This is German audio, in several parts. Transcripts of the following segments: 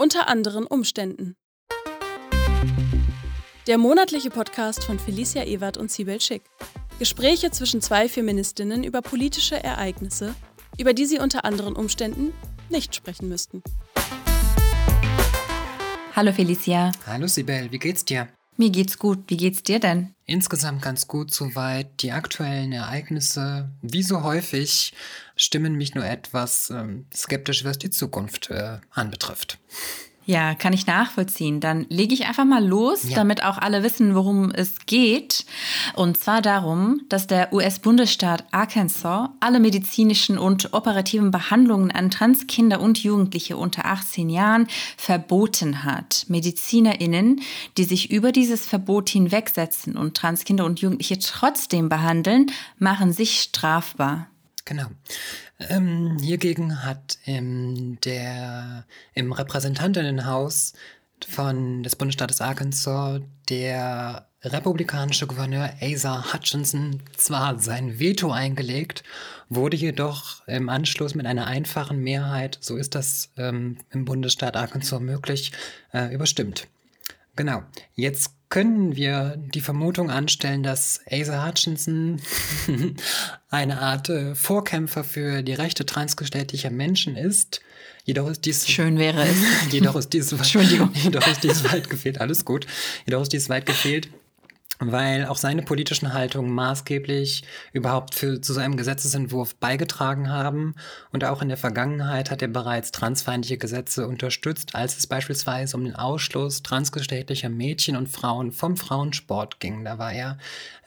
Unter anderen Umständen. Der monatliche Podcast von Felicia Ewert und Sibel Schick. Gespräche zwischen zwei Feministinnen über politische Ereignisse, über die sie unter anderen Umständen nicht sprechen müssten. Hallo Felicia. Hallo Sibel, wie geht's dir? Mir geht's gut. Wie geht's dir denn? Insgesamt ganz gut soweit. Die aktuellen Ereignisse, wie so häufig, stimmen mich nur etwas ähm, skeptisch, was die Zukunft äh, anbetrifft. Ja, kann ich nachvollziehen. Dann lege ich einfach mal los, ja. damit auch alle wissen, worum es geht. Und zwar darum, dass der US-Bundesstaat Arkansas alle medizinischen und operativen Behandlungen an Transkinder und Jugendliche unter 18 Jahren verboten hat. MedizinerInnen, die sich über dieses Verbot hinwegsetzen und Transkinder und Jugendliche trotzdem behandeln, machen sich strafbar. Genau. Ähm, hiergegen hat ähm, der, im Repräsentantinnenhaus von des Bundesstaates Arkansas der republikanische Gouverneur Asa Hutchinson zwar sein Veto eingelegt, wurde jedoch im Anschluss mit einer einfachen Mehrheit, so ist das ähm, im Bundesstaat Arkansas möglich, äh, überstimmt. Genau. Jetzt können wir die Vermutung anstellen, dass Asa Hutchinson eine Art äh, Vorkämpfer für die Rechte transgeschlechtlicher Menschen ist. Jedoch ist dies schön wäre es. jedoch ist dies Entschuldigung. jedoch ist dies weit gefehlt. Alles gut. Jedoch ist dies weit gefehlt weil auch seine politischen Haltungen maßgeblich überhaupt für, zu seinem Gesetzesentwurf beigetragen haben. Und auch in der Vergangenheit hat er bereits transfeindliche Gesetze unterstützt, als es beispielsweise um den Ausschluss transgeschlechtlicher Mädchen und Frauen vom Frauensport ging. Da war er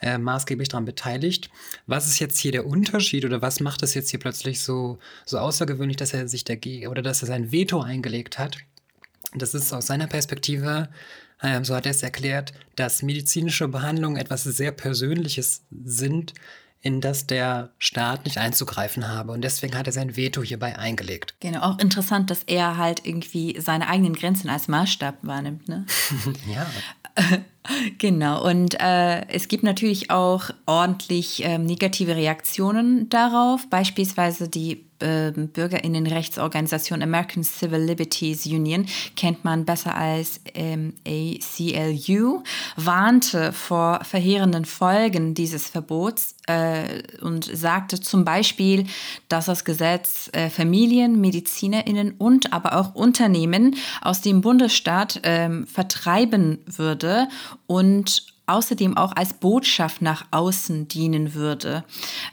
äh, maßgeblich daran beteiligt. Was ist jetzt hier der Unterschied oder was macht es jetzt hier plötzlich so, so außergewöhnlich, dass er sich dagegen oder dass er sein Veto eingelegt hat? Das ist aus seiner Perspektive so hat er es erklärt, dass medizinische Behandlungen etwas sehr Persönliches sind, in das der Staat nicht einzugreifen habe. Und deswegen hat er sein Veto hierbei eingelegt. Genau, auch interessant, dass er halt irgendwie seine eigenen Grenzen als Maßstab wahrnimmt. Ne? ja. Genau, und äh, es gibt natürlich auch ordentlich äh, negative Reaktionen darauf, beispielsweise die äh, Bürgerinnenrechtsorganisation American Civil Liberties Union, kennt man besser als ähm, ACLU, warnte vor verheerenden Folgen dieses Verbots äh, und sagte zum Beispiel, dass das Gesetz äh, Familien, MedizinerInnen und aber auch Unternehmen aus dem Bundesstaat ähm, vertreiben würde und außerdem auch als Botschaft nach außen dienen würde.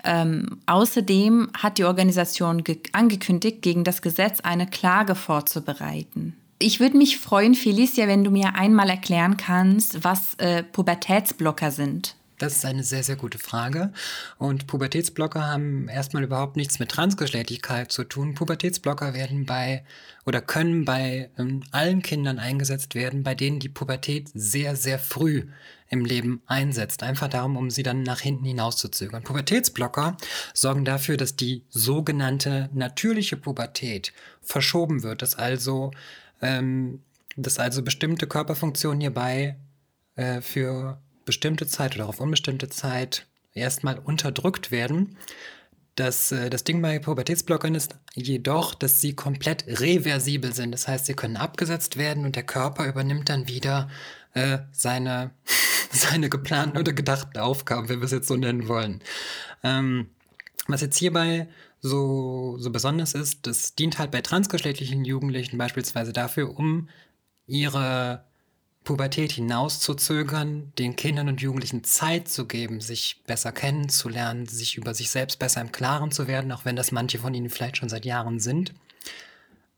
Ähm, außerdem hat die Organisation angekündigt, gegen das Gesetz eine Klage vorzubereiten. Ich würde mich freuen, Felicia, wenn du mir einmal erklären kannst, was äh, Pubertätsblocker sind. Das ist eine sehr, sehr gute Frage. Und Pubertätsblocker haben erstmal überhaupt nichts mit Transgeschlechtlichkeit zu tun. Pubertätsblocker werden bei oder können bei ähm, allen Kindern eingesetzt werden, bei denen die Pubertät sehr, sehr früh im Leben einsetzt. Einfach darum, um sie dann nach hinten hinauszuzögern. Pubertätsblocker sorgen dafür, dass die sogenannte natürliche Pubertät verschoben wird, dass also, ähm, dass also bestimmte Körperfunktionen hierbei äh, für bestimmte Zeit oder auf unbestimmte Zeit erstmal unterdrückt werden. Das, äh, das Ding bei Pubertätsblockern ist jedoch, dass sie komplett reversibel sind. Das heißt, sie können abgesetzt werden und der Körper übernimmt dann wieder äh, seine, seine geplanten oder gedachten Aufgaben, wenn wir es jetzt so nennen wollen. Ähm, was jetzt hierbei so, so besonders ist, das dient halt bei transgeschlechtlichen Jugendlichen beispielsweise dafür, um ihre Pubertät hinauszuzögern, den Kindern und Jugendlichen Zeit zu geben, sich besser kennenzulernen, sich über sich selbst besser im Klaren zu werden, auch wenn das manche von ihnen vielleicht schon seit Jahren sind.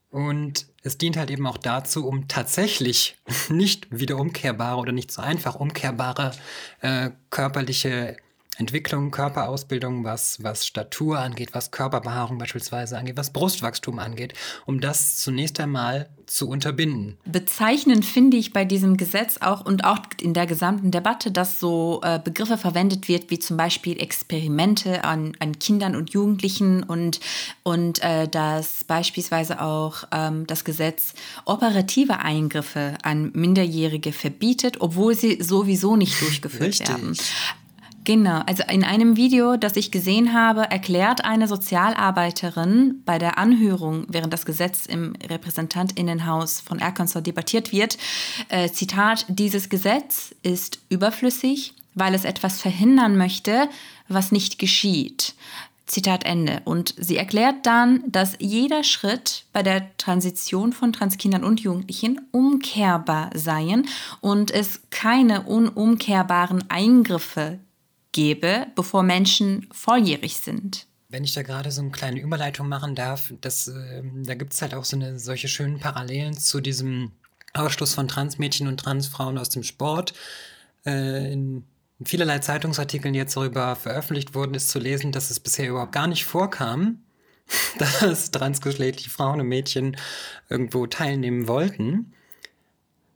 Und es dient halt eben auch dazu, um tatsächlich nicht wieder umkehrbare oder nicht so einfach umkehrbare äh, körperliche Entwicklung, Körperausbildung, was, was Statur angeht, was Körperbehaarung beispielsweise angeht, was Brustwachstum angeht, um das zunächst einmal zu unterbinden. Bezeichnend finde ich bei diesem Gesetz auch und auch in der gesamten Debatte, dass so äh, Begriffe verwendet wird, wie zum Beispiel Experimente an, an Kindern und Jugendlichen und, und äh, dass beispielsweise auch ähm, das Gesetz operative Eingriffe an Minderjährige verbietet, obwohl sie sowieso nicht durchgeführt werden. Genau, also in einem Video, das ich gesehen habe, erklärt eine Sozialarbeiterin bei der Anhörung, während das Gesetz im Repräsentantinnenhaus von Arkansas debattiert wird, äh, Zitat, dieses Gesetz ist überflüssig, weil es etwas verhindern möchte, was nicht geschieht. Zitat Ende. Und sie erklärt dann, dass jeder Schritt bei der Transition von Transkindern und Jugendlichen umkehrbar seien und es keine unumkehrbaren Eingriffe gebe, bevor Menschen volljährig sind. Wenn ich da gerade so eine kleine Überleitung machen darf, das, äh, da gibt es halt auch so eine, solche schönen Parallelen zu diesem Ausschluss von Transmädchen und Transfrauen aus dem Sport. Äh, in vielerlei Zeitungsartikeln jetzt darüber veröffentlicht wurden, ist zu lesen, dass es bisher überhaupt gar nicht vorkam, dass transgeschlechtliche Frauen und Mädchen irgendwo teilnehmen wollten.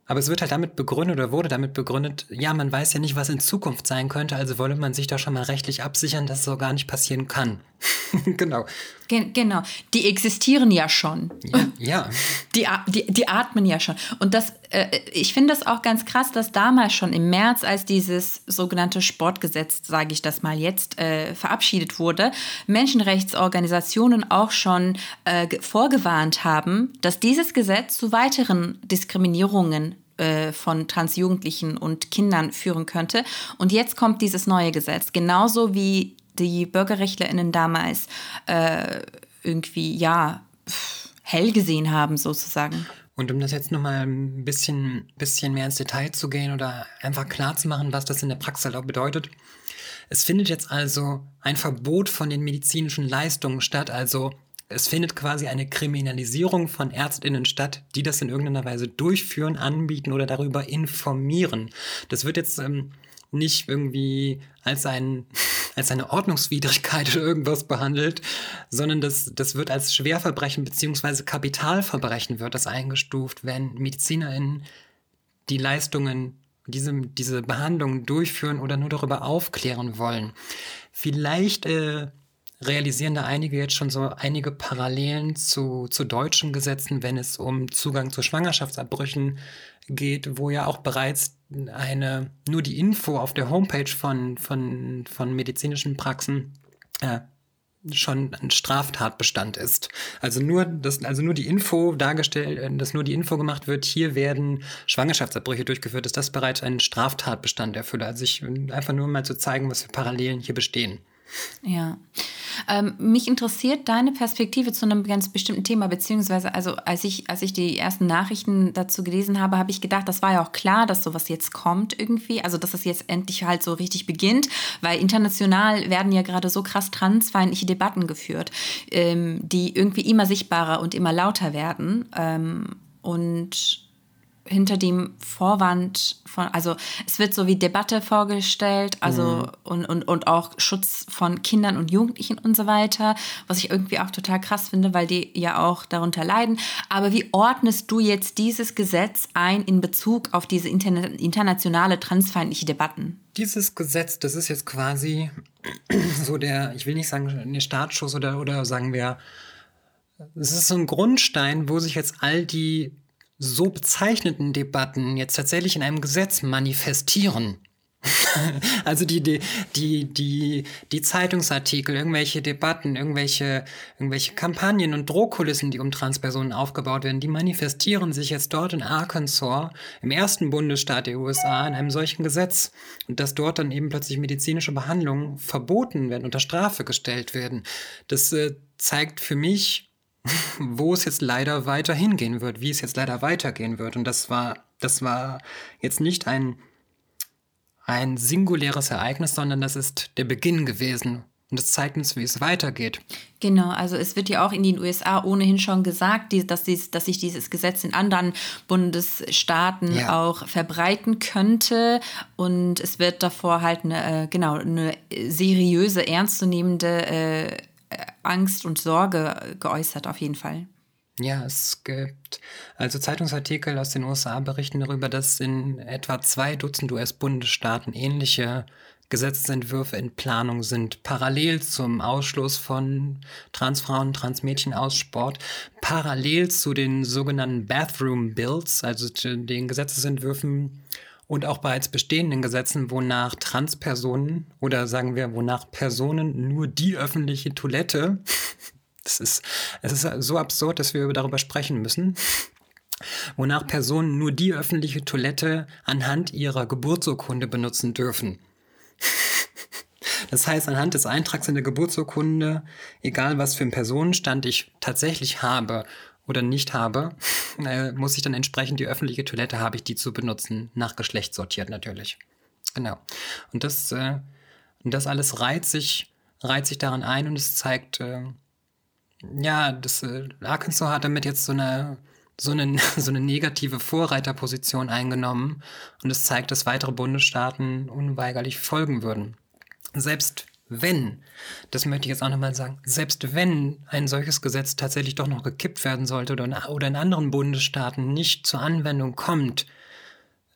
Aber es wird halt damit begründet oder wurde damit begründet, ja, man weiß ja nicht, was in Zukunft sein könnte, also wolle man sich da schon mal rechtlich absichern, dass es so gar nicht passieren kann. genau. Gen genau. Die existieren ja schon. Ja. ja. Die, die, die atmen ja schon. Und das, äh, ich finde das auch ganz krass, dass damals schon im März, als dieses sogenannte Sportgesetz, sage ich das mal jetzt, äh, verabschiedet wurde, Menschenrechtsorganisationen auch schon äh, vorgewarnt haben, dass dieses Gesetz zu weiteren Diskriminierungen äh, von Transjugendlichen und Kindern führen könnte. Und jetzt kommt dieses neue Gesetz, genauso wie die BürgerrechtlerInnen damals äh, irgendwie, ja, hell gesehen haben, sozusagen. Und um das jetzt nochmal ein bisschen, bisschen mehr ins Detail zu gehen oder einfach klar zu machen, was das in der Praxis halt auch bedeutet. Es findet jetzt also ein Verbot von den medizinischen Leistungen statt, also es findet quasi eine Kriminalisierung von Ärztinnen statt, die das in irgendeiner Weise durchführen, anbieten oder darüber informieren. Das wird jetzt ähm, nicht irgendwie als ein als eine Ordnungswidrigkeit oder irgendwas behandelt, sondern das, das wird als Schwerverbrechen bzw. Kapitalverbrechen wird das eingestuft, wenn MedizinerInnen die Leistungen, diese, diese Behandlungen durchführen oder nur darüber aufklären wollen. Vielleicht äh, realisieren da einige jetzt schon so einige Parallelen zu, zu deutschen Gesetzen, wenn es um Zugang zu Schwangerschaftsabbrüchen geht, wo ja auch bereits eine, nur die Info auf der Homepage von, von, von medizinischen Praxen äh, schon ein Straftatbestand ist. Also nur, dass, also nur die Info dargestellt, äh, dass nur die Info gemacht wird, hier werden Schwangerschaftsabbrüche durchgeführt, ist das bereits ein Straftatbestand erfüllt. Also ich einfach nur mal zu zeigen, was für Parallelen hier bestehen. Ja. Ähm, mich interessiert deine Perspektive zu einem ganz bestimmten Thema, beziehungsweise, also als ich, als ich die ersten Nachrichten dazu gelesen habe, habe ich gedacht, das war ja auch klar, dass sowas jetzt kommt irgendwie, also dass es jetzt endlich halt so richtig beginnt, weil international werden ja gerade so krass transfeindliche Debatten geführt, ähm, die irgendwie immer sichtbarer und immer lauter werden. Ähm, und hinter dem Vorwand von, also es wird so wie Debatte vorgestellt, also mhm. und, und, und auch Schutz von Kindern und Jugendlichen und so weiter, was ich irgendwie auch total krass finde, weil die ja auch darunter leiden. Aber wie ordnest du jetzt dieses Gesetz ein in Bezug auf diese interna internationale transfeindliche Debatten? Dieses Gesetz, das ist jetzt quasi so der, ich will nicht sagen, eine Startschuss oder, oder sagen wir, es ist so ein Grundstein, wo sich jetzt all die so bezeichneten Debatten jetzt tatsächlich in einem Gesetz manifestieren. also die, die, die, die, die Zeitungsartikel, irgendwelche Debatten, irgendwelche, irgendwelche Kampagnen und Drohkulissen, die um Transpersonen aufgebaut werden, die manifestieren sich jetzt dort in Arkansas, im ersten Bundesstaat der USA, in einem solchen Gesetz. Und dass dort dann eben plötzlich medizinische Behandlungen verboten werden, unter Strafe gestellt werden. Das äh, zeigt für mich, wo es jetzt leider weiter hingehen wird, wie es jetzt leider weitergehen wird. Und das war, das war jetzt nicht ein, ein singuläres Ereignis, sondern das ist der Beginn gewesen. Und das zeigt uns, wie es weitergeht. Genau, also es wird ja auch in den USA ohnehin schon gesagt, dass, dies, dass sich dieses Gesetz in anderen Bundesstaaten ja. auch verbreiten könnte. Und es wird davor halt eine, äh, genau, eine seriöse, ernstzunehmende äh, Angst und Sorge geäußert, auf jeden Fall. Ja, es gibt also Zeitungsartikel aus den USA berichten darüber, dass in etwa zwei Dutzend US-Bundesstaaten ähnliche Gesetzentwürfe in Planung sind, parallel zum Ausschluss von Transfrauen, Transmädchen aus Sport, parallel zu den sogenannten Bathroom Bills, also den Gesetzesentwürfen und auch bereits bestehenden Gesetzen, wonach Transpersonen oder sagen wir, wonach Personen nur die öffentliche Toilette, das ist, es ist so absurd, dass wir darüber sprechen müssen, wonach Personen nur die öffentliche Toilette anhand ihrer Geburtsurkunde benutzen dürfen. Das heißt, anhand des Eintrags in der Geburtsurkunde, egal was für einen Personenstand ich tatsächlich habe oder nicht habe, äh, muss ich dann entsprechend die öffentliche Toilette habe ich die zu benutzen, nach Geschlecht sortiert natürlich. Genau. Und das, äh, und das alles reiht sich, reiht sich daran ein und es zeigt, äh, ja, das äh, Arkansas hat damit jetzt so eine so eine, so eine negative Vorreiterposition eingenommen und es zeigt, dass weitere Bundesstaaten unweigerlich folgen würden. Selbst wenn, das möchte ich jetzt auch nochmal sagen, selbst wenn ein solches Gesetz tatsächlich doch noch gekippt werden sollte oder in, anderen Bundesstaaten nicht zur Anwendung kommt,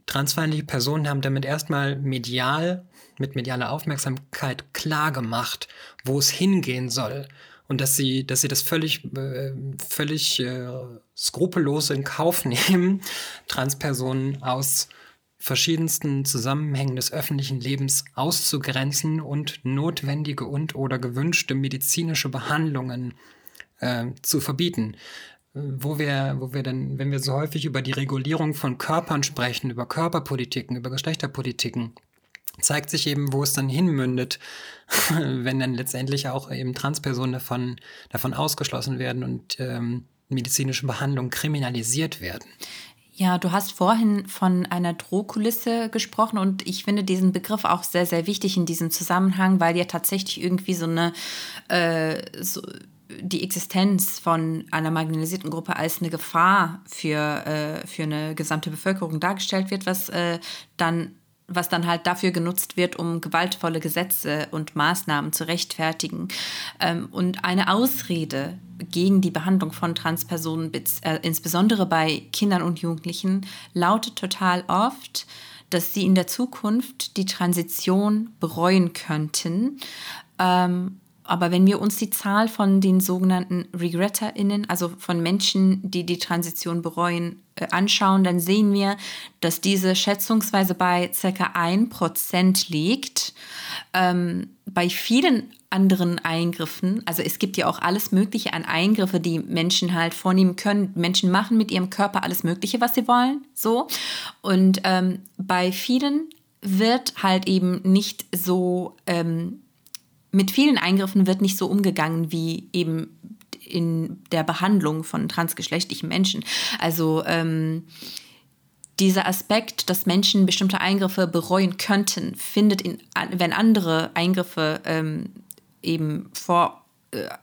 transfeindliche Personen haben damit erstmal medial, mit medialer Aufmerksamkeit klar gemacht, wo es hingehen soll. Und dass sie, dass sie das völlig, äh, völlig äh, skrupellos in Kauf nehmen, Transpersonen aus verschiedensten Zusammenhängen des öffentlichen Lebens auszugrenzen und notwendige und oder gewünschte medizinische Behandlungen äh, zu verbieten. Wo wir, wo wir dann, wenn wir so häufig über die Regulierung von Körpern sprechen, über Körperpolitiken, über Geschlechterpolitiken, zeigt sich eben, wo es dann hinmündet, wenn dann letztendlich auch eben Transpersonen davon, davon ausgeschlossen werden und ähm, medizinische Behandlungen kriminalisiert werden. Ja, du hast vorhin von einer Drohkulisse gesprochen und ich finde diesen Begriff auch sehr, sehr wichtig in diesem Zusammenhang, weil ja tatsächlich irgendwie so eine äh, so die Existenz von einer marginalisierten Gruppe als eine Gefahr für, äh, für eine gesamte Bevölkerung dargestellt wird, was äh, dann was dann halt dafür genutzt wird, um gewaltvolle Gesetze und Maßnahmen zu rechtfertigen. Ähm, und eine Ausrede gegen die Behandlung von Transpersonen, äh, insbesondere bei Kindern und Jugendlichen, lautet total oft, dass sie in der Zukunft die Transition bereuen könnten. Ähm, aber wenn wir uns die Zahl von den sogenannten RegretterInnen, also von Menschen, die die Transition bereuen, äh, anschauen, dann sehen wir, dass diese schätzungsweise bei ca. 1% liegt. Ähm, bei vielen anderen Eingriffen, also es gibt ja auch alles Mögliche an Eingriffe, die Menschen halt vornehmen können. Menschen machen mit ihrem Körper alles Mögliche, was sie wollen, so. Und ähm, bei vielen wird halt eben nicht so ähm, mit vielen Eingriffen wird nicht so umgegangen wie eben in der Behandlung von transgeschlechtlichen Menschen. Also ähm, dieser Aspekt, dass Menschen bestimmte Eingriffe bereuen könnten, findet, in, wenn andere Eingriffe ähm, eben vor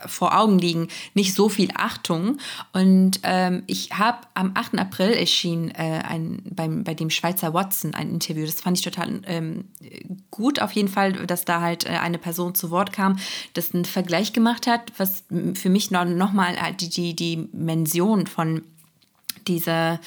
vor Augen liegen, nicht so viel Achtung. Und ähm, ich habe am 8. April erschien äh, ein, beim, bei dem Schweizer Watson ein Interview. Das fand ich total ähm, gut auf jeden Fall, dass da halt äh, eine Person zu Wort kam, das einen Vergleich gemacht hat, was für mich noch, noch die, die, die Dimension von dieser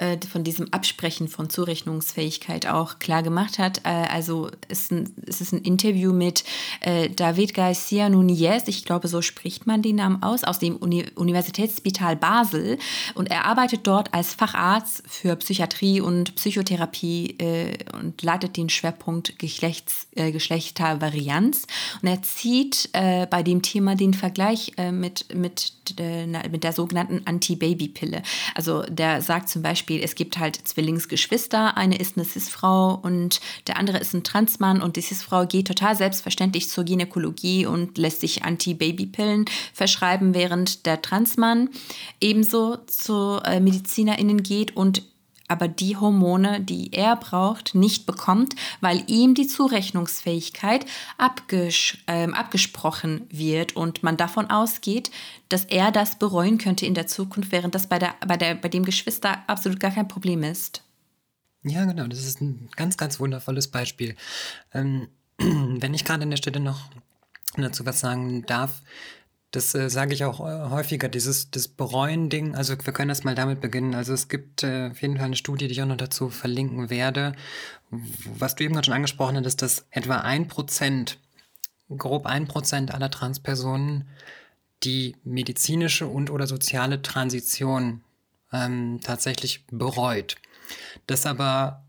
äh, von diesem Absprechen von Zurechnungsfähigkeit auch klar gemacht hat. Äh, also es, ein, es, ist ein Interview mit äh, David Garcia Nunez, ich glaube, so spricht man den Namen aus, aus dem Uni Universitätsspital Basel. Und er arbeitet dort als Facharzt für Psychiatrie und Psychotherapie äh, und leitet den Schwerpunkt Geschlechts, äh, Geschlechtervarianz. Und er zieht äh, bei dem Thema den Vergleich mit, mit, mit der sogenannten Anti-Baby-Pille. Also der sagt zum Beispiel, Beispiel, es gibt halt Zwillingsgeschwister, eine ist eine Cis-Frau und der andere ist ein Transmann und die Cis-Frau geht total selbstverständlich zur Gynäkologie und lässt sich Anti-Baby-Pillen verschreiben, während der Transmann ebenso zu äh, MedizinerInnen geht und aber die Hormone, die er braucht, nicht bekommt, weil ihm die Zurechnungsfähigkeit abges äh, abgesprochen wird und man davon ausgeht, dass er das bereuen könnte in der Zukunft, während das bei, der, bei, der, bei dem Geschwister absolut gar kein Problem ist. Ja, genau, das ist ein ganz, ganz wundervolles Beispiel. Ähm, wenn ich gerade an der Stelle noch dazu was sagen darf, das äh, sage ich auch äh, häufiger, dieses das Bereuen-Ding. Also wir können das mal damit beginnen. Also es gibt äh, auf jeden Fall eine Studie, die ich auch noch dazu verlinken werde. Was du eben gerade schon angesprochen hast, dass etwa ein Prozent, grob ein Prozent aller Transpersonen die medizinische und oder soziale Transition ähm, tatsächlich bereut. Das aber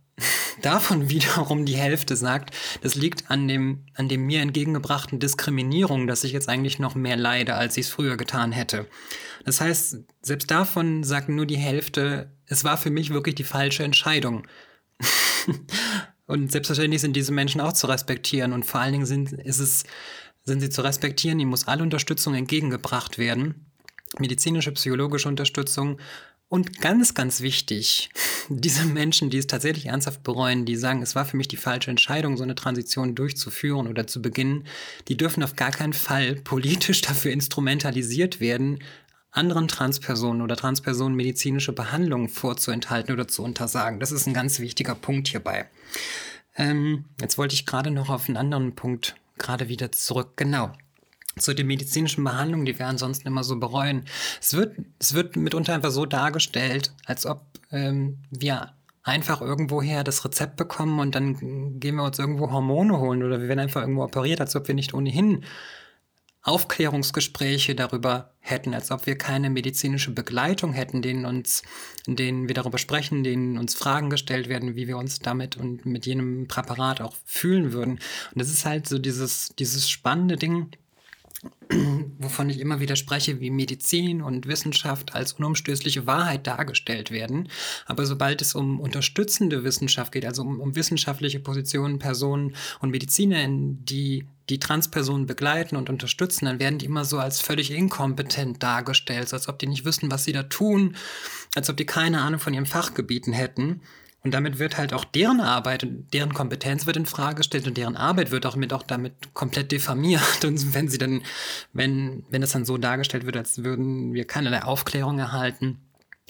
davon wiederum die Hälfte sagt, das liegt an dem, an dem mir entgegengebrachten Diskriminierung, dass ich jetzt eigentlich noch mehr leide, als ich es früher getan hätte. Das heißt, selbst davon sagt nur die Hälfte, es war für mich wirklich die falsche Entscheidung. und selbstverständlich sind diese Menschen auch zu respektieren und vor allen Dingen sind, ist es, sind sie zu respektieren, ihnen muss alle Unterstützung entgegengebracht werden. Medizinische, psychologische Unterstützung und ganz, ganz wichtig, diese Menschen, die es tatsächlich ernsthaft bereuen, die sagen, es war für mich die falsche Entscheidung, so eine Transition durchzuführen oder zu beginnen, die dürfen auf gar keinen Fall politisch dafür instrumentalisiert werden, anderen Transpersonen oder Transpersonen medizinische Behandlungen vorzuenthalten oder zu untersagen. Das ist ein ganz wichtiger Punkt hierbei. Ähm, jetzt wollte ich gerade noch auf einen anderen Punkt gerade wieder zurück. Genau zu den medizinischen Behandlungen, die wir ansonsten immer so bereuen. Es wird, es wird mitunter einfach so dargestellt, als ob ähm, wir einfach irgendwoher das Rezept bekommen und dann gehen wir uns irgendwo Hormone holen oder wir werden einfach irgendwo operiert, als ob wir nicht ohnehin Aufklärungsgespräche darüber hätten, als ob wir keine medizinische Begleitung hätten, denen uns, denen wir darüber sprechen, denen uns Fragen gestellt werden, wie wir uns damit und mit jenem Präparat auch fühlen würden. Und das ist halt so dieses, dieses spannende Ding, wovon ich immer wieder spreche, wie Medizin und Wissenschaft als unumstößliche Wahrheit dargestellt werden. Aber sobald es um unterstützende Wissenschaft geht, also um, um wissenschaftliche Positionen, Personen und Mediziner, die die Transpersonen begleiten und unterstützen, dann werden die immer so als völlig inkompetent dargestellt, als ob die nicht wüssten, was sie da tun, als ob die keine Ahnung von ihren Fachgebieten hätten. Und damit wird halt auch deren Arbeit und deren Kompetenz wird in Frage gestellt und deren Arbeit wird auch mit auch damit komplett diffamiert. Und wenn sie dann, wenn, wenn es dann so dargestellt wird, als würden wir keinerlei Aufklärung erhalten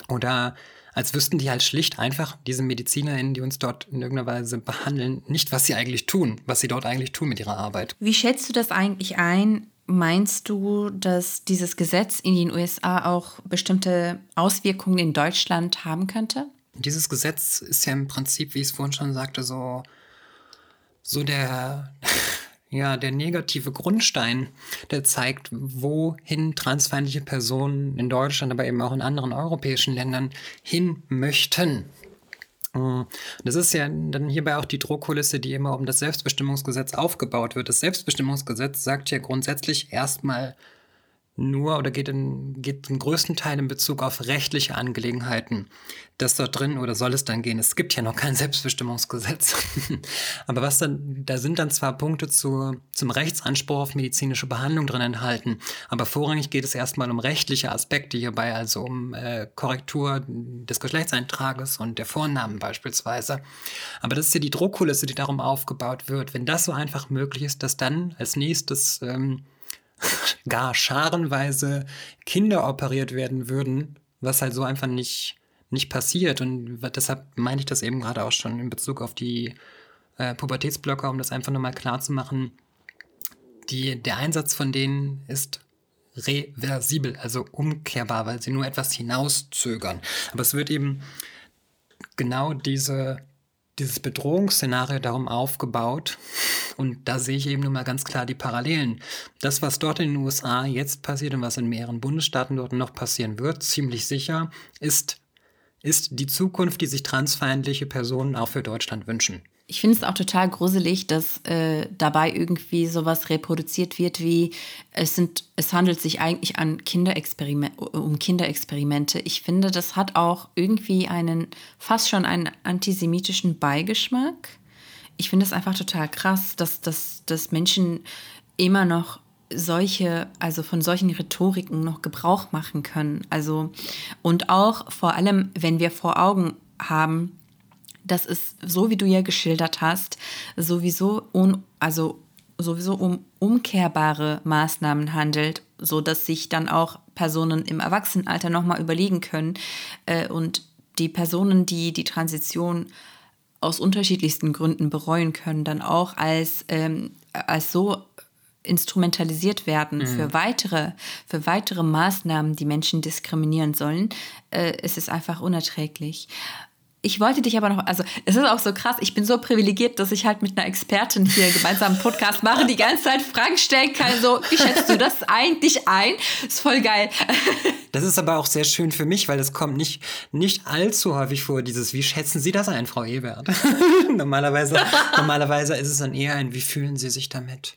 oder als wüssten die halt schlicht einfach, diese MedizinerInnen, die uns dort in irgendeiner Weise behandeln, nicht, was sie eigentlich tun, was sie dort eigentlich tun mit ihrer Arbeit. Wie schätzt du das eigentlich ein? Meinst du, dass dieses Gesetz in den USA auch bestimmte Auswirkungen in Deutschland haben könnte? Dieses Gesetz ist ja im Prinzip, wie ich es vorhin schon sagte, so, so der, ja, der negative Grundstein, der zeigt, wohin transfeindliche Personen in Deutschland, aber eben auch in anderen europäischen Ländern hin möchten. Mm, das ist ja dann hierbei auch die Druckkulisse, die immer um das Selbstbestimmungsgesetz aufgebaut wird. Das Selbstbestimmungsgesetz sagt ja grundsätzlich erstmal, nur oder geht, in, geht zum größten Teil in Bezug auf rechtliche Angelegenheiten. Das dort drin oder soll es dann gehen? Es gibt ja noch kein Selbstbestimmungsgesetz. Aber was dann, da sind dann zwar Punkte zu, zum Rechtsanspruch auf medizinische Behandlung drin enthalten, aber vorrangig geht es erstmal um rechtliche Aspekte hierbei, also um äh, Korrektur des Geschlechtseintrages und der Vornamen beispielsweise. Aber das ist ja die Druckkulisse, die darum aufgebaut wird. Wenn das so einfach möglich ist, dass dann als nächstes ähm, gar scharenweise Kinder operiert werden würden, was halt so einfach nicht, nicht passiert. Und deshalb meine ich das eben gerade auch schon in Bezug auf die äh, Pubertätsblocker, um das einfach nochmal klar zu machen. Die, der Einsatz von denen ist reversibel, also umkehrbar, weil sie nur etwas hinauszögern. Aber es wird eben genau diese dieses Bedrohungsszenario darum aufgebaut. Und da sehe ich eben nun mal ganz klar die Parallelen. Das, was dort in den USA jetzt passiert und was in mehreren Bundesstaaten dort noch passieren wird, ziemlich sicher, ist, ist die Zukunft, die sich transfeindliche Personen auch für Deutschland wünschen. Ich finde es auch total gruselig, dass äh, dabei irgendwie sowas reproduziert wird, wie es sind, es handelt sich eigentlich an Kinderexperiment, um Kinderexperimente. Ich finde, das hat auch irgendwie einen, fast schon einen antisemitischen Beigeschmack. Ich finde es einfach total krass, dass, dass, dass Menschen immer noch solche, also von solchen Rhetoriken noch Gebrauch machen können. Also, und auch vor allem, wenn wir vor Augen haben, dass es, so wie du ja geschildert hast, sowieso un, also sowieso um umkehrbare Maßnahmen handelt, so dass sich dann auch Personen im Erwachsenenalter nochmal überlegen können äh, und die Personen, die die Transition aus unterschiedlichsten Gründen bereuen können, dann auch als, ähm, als so instrumentalisiert werden mhm. für weitere für weitere Maßnahmen, die Menschen diskriminieren sollen, äh, ist es einfach unerträglich. Ich wollte dich aber noch, also es ist auch so krass, ich bin so privilegiert, dass ich halt mit einer Expertin hier gemeinsam einen Podcast mache, die ganze Zeit Fragen stellen kann, so, wie schätzt du das eigentlich ein? Ist voll geil. Das ist aber auch sehr schön für mich, weil das kommt nicht, nicht allzu häufig vor, dieses, wie schätzen Sie das ein, Frau Ebert? normalerweise, normalerweise ist es dann eher ein, wie fühlen Sie sich damit?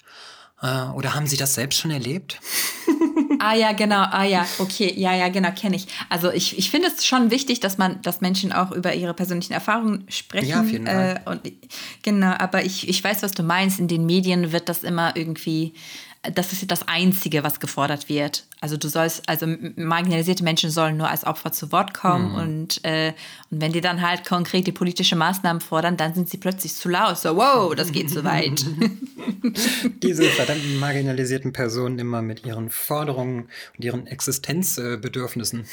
Äh, oder haben Sie das selbst schon erlebt? ah ja, genau, ah ja, okay, ja, ja, genau, kenne ich. Also ich, ich finde es schon wichtig, dass man, dass Menschen auch über ihre persönlichen Erfahrungen sprechen. Ja, auf jeden Fall. Äh, und, genau, aber ich, ich weiß, was du meinst. In den Medien wird das immer irgendwie das ist das Einzige, was gefordert wird. Also du sollst, also marginalisierte Menschen sollen nur als Opfer zu Wort kommen mhm. und, äh, und wenn die dann halt konkrete politische Maßnahmen fordern, dann sind sie plötzlich zu laut. So, wow, das geht zu weit. Diese verdammten marginalisierten Personen immer mit ihren Forderungen und ihren Existenzbedürfnissen.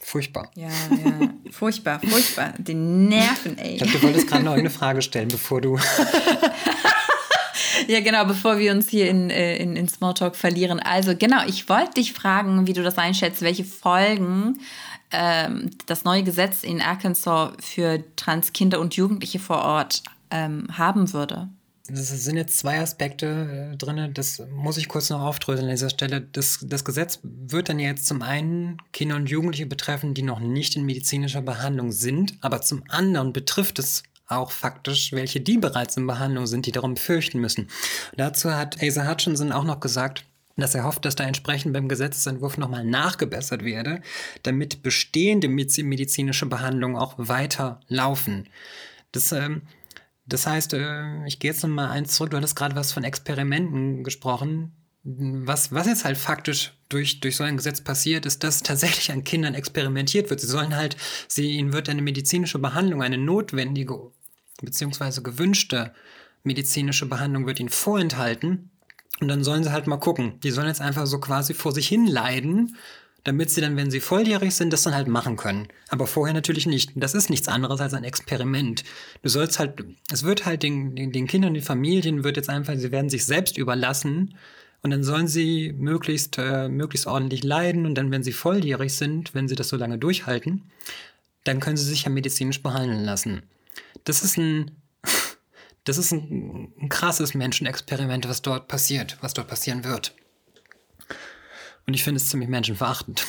Furchtbar. Ja, ja. Furchtbar, furchtbar. Die Nerven, ey. Ich glaube, du wolltest gerade noch eine Frage stellen, bevor du. ja, genau, bevor wir uns hier in, äh, in, in Smalltalk verlieren. Also, genau, ich wollte dich fragen, wie du das einschätzt, welche Folgen ähm, das neue Gesetz in Arkansas für Transkinder und Jugendliche vor Ort ähm, haben würde. Das sind jetzt zwei Aspekte äh, drin, das muss ich kurz noch aufdröseln an dieser Stelle. Das, das Gesetz wird dann jetzt zum einen Kinder und Jugendliche betreffen, die noch nicht in medizinischer Behandlung sind, aber zum anderen betrifft es auch faktisch, welche die bereits in Behandlung sind, die darum fürchten müssen. dazu hat Asa Hutchinson auch noch gesagt, dass er hofft, dass da entsprechend beim Gesetzesentwurf nochmal nachgebessert werde, damit bestehende medizinische Behandlungen auch weiter laufen. Das, ähm, das heißt, äh, ich gehe jetzt nochmal eins zurück, du hattest gerade was von Experimenten gesprochen. Was, was jetzt halt faktisch durch, durch so ein Gesetz passiert, ist, dass tatsächlich an Kindern experimentiert wird. Sie sollen halt, sie, ihnen wird eine medizinische Behandlung, eine notwendige beziehungsweise gewünschte medizinische Behandlung wird ihnen vorenthalten. Und dann sollen sie halt mal gucken. Die sollen jetzt einfach so quasi vor sich hin leiden, damit sie dann, wenn sie volljährig sind, das dann halt machen können. Aber vorher natürlich nicht. Das ist nichts anderes als ein Experiment. Du sollst halt, es wird halt den, den, den Kindern, den Familien wird jetzt einfach, sie werden sich selbst überlassen. Und dann sollen sie möglichst, äh, möglichst ordentlich leiden. Und dann, wenn sie volljährig sind, wenn sie das so lange durchhalten, dann können sie sich ja medizinisch behandeln lassen. Das ist ein, das ist ein, ein krasses Menschenexperiment, was dort passiert, was dort passieren wird. Und ich finde es ziemlich menschenverachtend.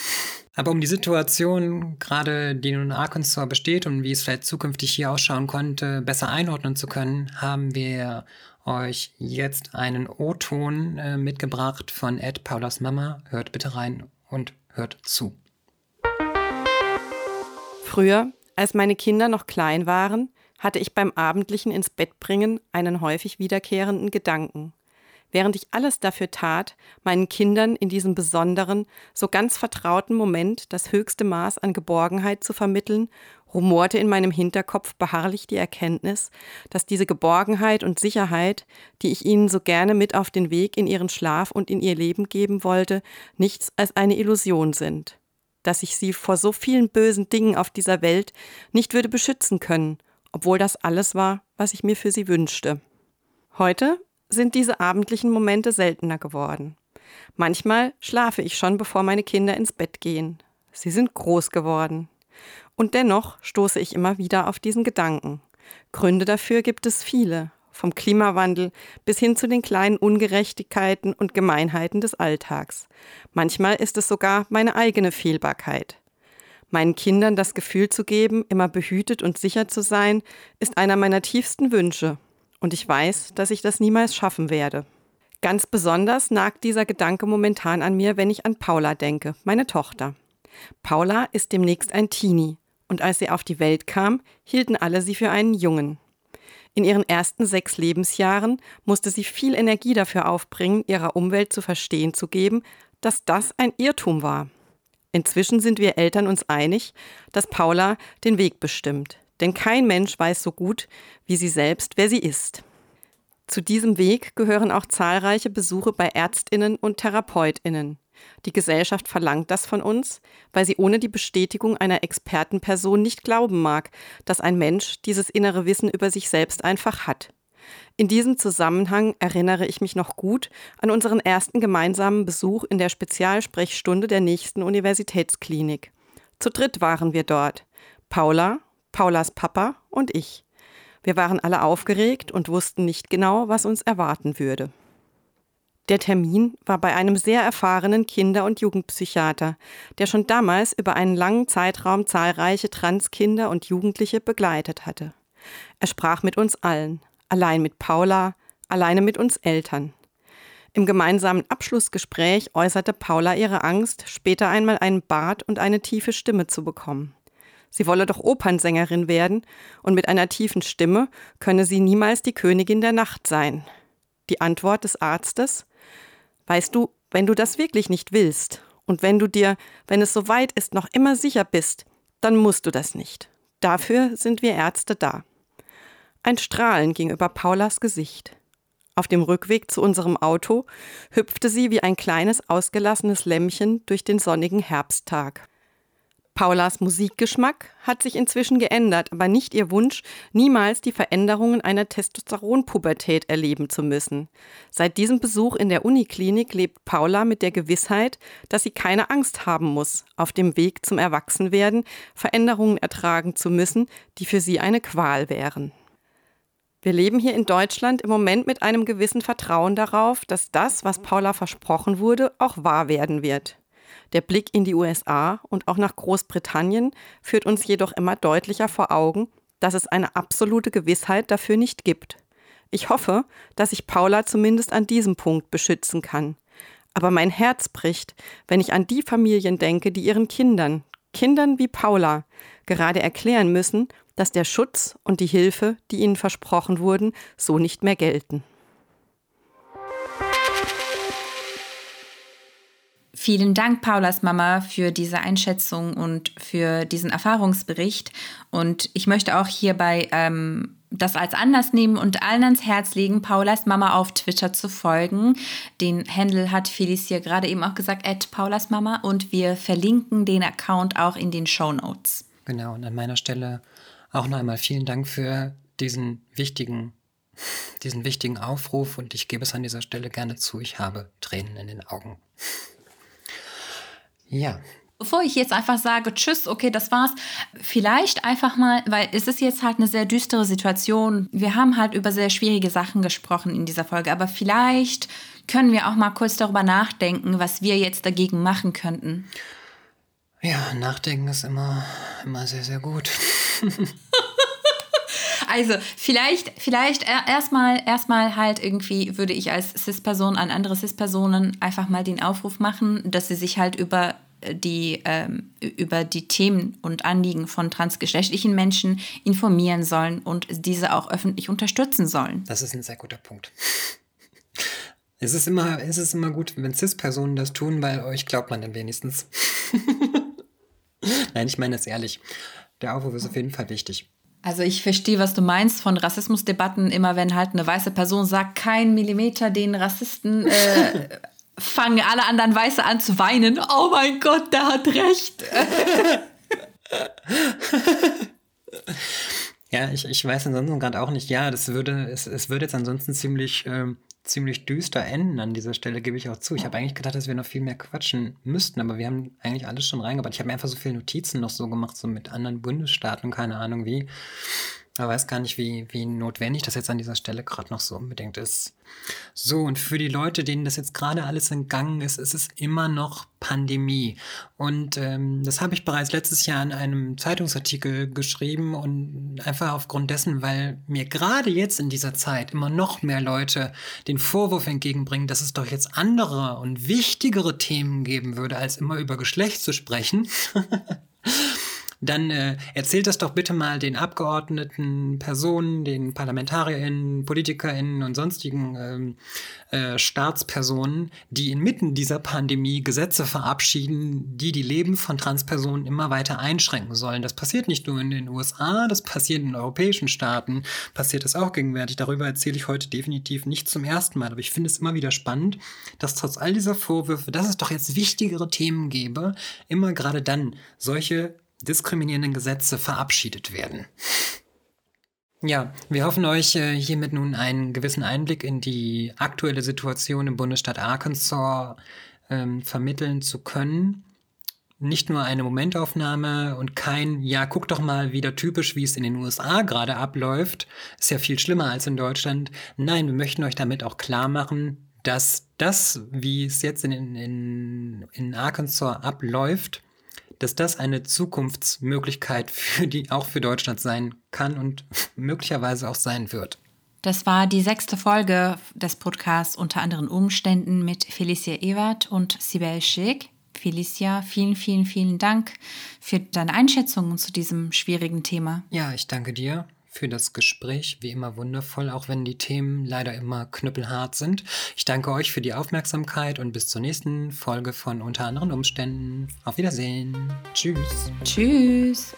Aber um die Situation, gerade die nun in Arkansas besteht und wie es vielleicht zukünftig hier ausschauen konnte, besser einordnen zu können, haben wir euch jetzt einen O-Ton äh, mitgebracht von Ed Paulas Mama. Hört bitte rein und hört zu. Früher, als meine Kinder noch klein waren, hatte ich beim abendlichen ins Bett bringen einen häufig wiederkehrenden Gedanken. Während ich alles dafür tat, meinen Kindern in diesem besonderen, so ganz vertrauten Moment das höchste Maß an Geborgenheit zu vermitteln, rumorte in meinem Hinterkopf beharrlich die Erkenntnis, dass diese Geborgenheit und Sicherheit, die ich ihnen so gerne mit auf den Weg in ihren Schlaf und in ihr Leben geben wollte, nichts als eine Illusion sind, dass ich sie vor so vielen bösen Dingen auf dieser Welt nicht würde beschützen können, obwohl das alles war, was ich mir für sie wünschte. Heute sind diese abendlichen Momente seltener geworden. Manchmal schlafe ich schon, bevor meine Kinder ins Bett gehen. Sie sind groß geworden. Und dennoch stoße ich immer wieder auf diesen Gedanken. Gründe dafür gibt es viele, vom Klimawandel bis hin zu den kleinen Ungerechtigkeiten und Gemeinheiten des Alltags. Manchmal ist es sogar meine eigene Fehlbarkeit. Meinen Kindern das Gefühl zu geben, immer behütet und sicher zu sein, ist einer meiner tiefsten Wünsche. Und ich weiß, dass ich das niemals schaffen werde. Ganz besonders nagt dieser Gedanke momentan an mir, wenn ich an Paula denke, meine Tochter. Paula ist demnächst ein Teenie, und als sie auf die Welt kam, hielten alle sie für einen Jungen. In ihren ersten sechs Lebensjahren musste sie viel Energie dafür aufbringen, ihrer Umwelt zu verstehen zu geben, dass das ein Irrtum war. Inzwischen sind wir Eltern uns einig, dass Paula den Weg bestimmt. Denn kein Mensch weiß so gut wie sie selbst, wer sie ist. Zu diesem Weg gehören auch zahlreiche Besuche bei Ärztinnen und Therapeutinnen. Die Gesellschaft verlangt das von uns, weil sie ohne die Bestätigung einer Expertenperson nicht glauben mag, dass ein Mensch dieses innere Wissen über sich selbst einfach hat. In diesem Zusammenhang erinnere ich mich noch gut an unseren ersten gemeinsamen Besuch in der Spezialsprechstunde der nächsten Universitätsklinik. Zu dritt waren wir dort. Paula, Paulas Papa und ich. Wir waren alle aufgeregt und wussten nicht genau, was uns erwarten würde. Der Termin war bei einem sehr erfahrenen Kinder- und Jugendpsychiater, der schon damals über einen langen Zeitraum zahlreiche Transkinder und Jugendliche begleitet hatte. Er sprach mit uns allen, allein mit Paula, alleine mit uns Eltern. Im gemeinsamen Abschlussgespräch äußerte Paula ihre Angst, später einmal einen Bart und eine tiefe Stimme zu bekommen. Sie wolle doch Opernsängerin werden und mit einer tiefen Stimme könne sie niemals die Königin der Nacht sein. Die Antwort des Arztes Weißt du, wenn du das wirklich nicht willst und wenn du dir, wenn es so weit ist, noch immer sicher bist, dann musst du das nicht. Dafür sind wir Ärzte da. Ein Strahlen ging über Paulas Gesicht. Auf dem Rückweg zu unserem Auto hüpfte sie wie ein kleines ausgelassenes Lämmchen durch den sonnigen Herbsttag. Paulas Musikgeschmack hat sich inzwischen geändert, aber nicht ihr Wunsch, niemals die Veränderungen einer Testosteronpubertät erleben zu müssen. Seit diesem Besuch in der Uniklinik lebt Paula mit der Gewissheit, dass sie keine Angst haben muss, auf dem Weg zum Erwachsenwerden Veränderungen ertragen zu müssen, die für sie eine Qual wären. Wir leben hier in Deutschland im Moment mit einem gewissen Vertrauen darauf, dass das, was Paula versprochen wurde, auch wahr werden wird. Der Blick in die USA und auch nach Großbritannien führt uns jedoch immer deutlicher vor Augen, dass es eine absolute Gewissheit dafür nicht gibt. Ich hoffe, dass ich Paula zumindest an diesem Punkt beschützen kann. Aber mein Herz bricht, wenn ich an die Familien denke, die ihren Kindern, Kindern wie Paula, gerade erklären müssen, dass der Schutz und die Hilfe, die ihnen versprochen wurden, so nicht mehr gelten. Vielen Dank, Paulas Mama, für diese Einschätzung und für diesen Erfahrungsbericht. Und ich möchte auch hierbei ähm, das als Anlass nehmen und allen ans Herz legen, Paulas Mama auf Twitter zu folgen. Den Handle hat Felicia gerade eben auch gesagt, at Paulas Mama. Und wir verlinken den Account auch in den Show Notes. Genau, und an meiner Stelle auch noch einmal vielen Dank für diesen wichtigen, diesen wichtigen Aufruf. Und ich gebe es an dieser Stelle gerne zu, ich habe Tränen in den Augen. Ja. Bevor ich jetzt einfach sage, tschüss, okay, das war's, vielleicht einfach mal, weil es ist jetzt halt eine sehr düstere Situation. Wir haben halt über sehr schwierige Sachen gesprochen in dieser Folge, aber vielleicht können wir auch mal kurz darüber nachdenken, was wir jetzt dagegen machen könnten. Ja, nachdenken ist immer, immer sehr, sehr gut. Also vielleicht, vielleicht erstmal, erstmal halt irgendwie würde ich als CIS-Person an andere CIS-Personen einfach mal den Aufruf machen, dass sie sich halt über die ähm, über die Themen und Anliegen von transgeschlechtlichen Menschen informieren sollen und diese auch öffentlich unterstützen sollen. Das ist ein sehr guter Punkt. Es ist immer, es ist immer gut, wenn CIS-Personen das tun, weil euch glaubt man dann wenigstens. Nein, ich meine es ehrlich. Der Aufruf ist auf jeden Fall wichtig. Also ich verstehe, was du meinst von Rassismusdebatten. Immer wenn halt eine weiße Person sagt, kein Millimeter den Rassisten, äh, fangen alle anderen Weiße an zu weinen. Oh mein Gott, der hat recht. ja, ich, ich weiß ansonsten gerade auch nicht. Ja, das würde, es, es würde jetzt ansonsten ziemlich ähm, ziemlich düster enden an dieser Stelle, gebe ich auch zu. Ich habe eigentlich gedacht, dass wir noch viel mehr quatschen müssten, aber wir haben eigentlich alles schon reingebracht. Ich habe mir einfach so viele Notizen noch so gemacht, so mit anderen Bundesstaaten, keine Ahnung wie. Ich weiß gar nicht, wie, wie notwendig das jetzt an dieser Stelle gerade noch so unbedingt ist. So, und für die Leute, denen das jetzt gerade alles entgangen ist, ist es immer noch Pandemie. Und ähm, das habe ich bereits letztes Jahr in einem Zeitungsartikel geschrieben und einfach aufgrund dessen, weil mir gerade jetzt in dieser Zeit immer noch mehr Leute den Vorwurf entgegenbringen, dass es doch jetzt andere und wichtigere Themen geben würde, als immer über Geschlecht zu sprechen. dann äh, erzählt das doch bitte mal den Abgeordneten, Personen, den ParlamentarierInnen, PolitikerInnen und sonstigen ähm, äh, Staatspersonen, die inmitten dieser Pandemie Gesetze verabschieden, die die Leben von Transpersonen immer weiter einschränken sollen. Das passiert nicht nur in den USA, das passiert in europäischen Staaten, passiert das auch gegenwärtig. Darüber erzähle ich heute definitiv nicht zum ersten Mal, aber ich finde es immer wieder spannend, dass trotz all dieser Vorwürfe, dass es doch jetzt wichtigere Themen gäbe, immer gerade dann solche diskriminierenden Gesetze verabschiedet werden. Ja, wir hoffen euch äh, hiermit nun einen gewissen Einblick in die aktuelle Situation im Bundesstaat Arkansas ähm, vermitteln zu können. nicht nur eine Momentaufnahme und kein, ja, guck doch mal wieder typisch, wie es in den USA gerade abläuft. Ist ja viel schlimmer als in Deutschland. Nein, wir möchten euch damit auch klar machen, dass das, wie es jetzt in, in, in Arkansas abläuft, dass das eine Zukunftsmöglichkeit für die, auch für Deutschland sein kann und möglicherweise auch sein wird. Das war die sechste Folge des Podcasts unter anderen Umständen mit Felicia Ewert und Sibel Schick. Felicia, vielen, vielen, vielen Dank für deine Einschätzungen zu diesem schwierigen Thema. Ja, ich danke dir für das Gespräch. Wie immer wundervoll, auch wenn die Themen leider immer knüppelhart sind. Ich danke euch für die Aufmerksamkeit und bis zur nächsten Folge von Unter anderen Umständen. Auf Wiedersehen. Tschüss. Tschüss.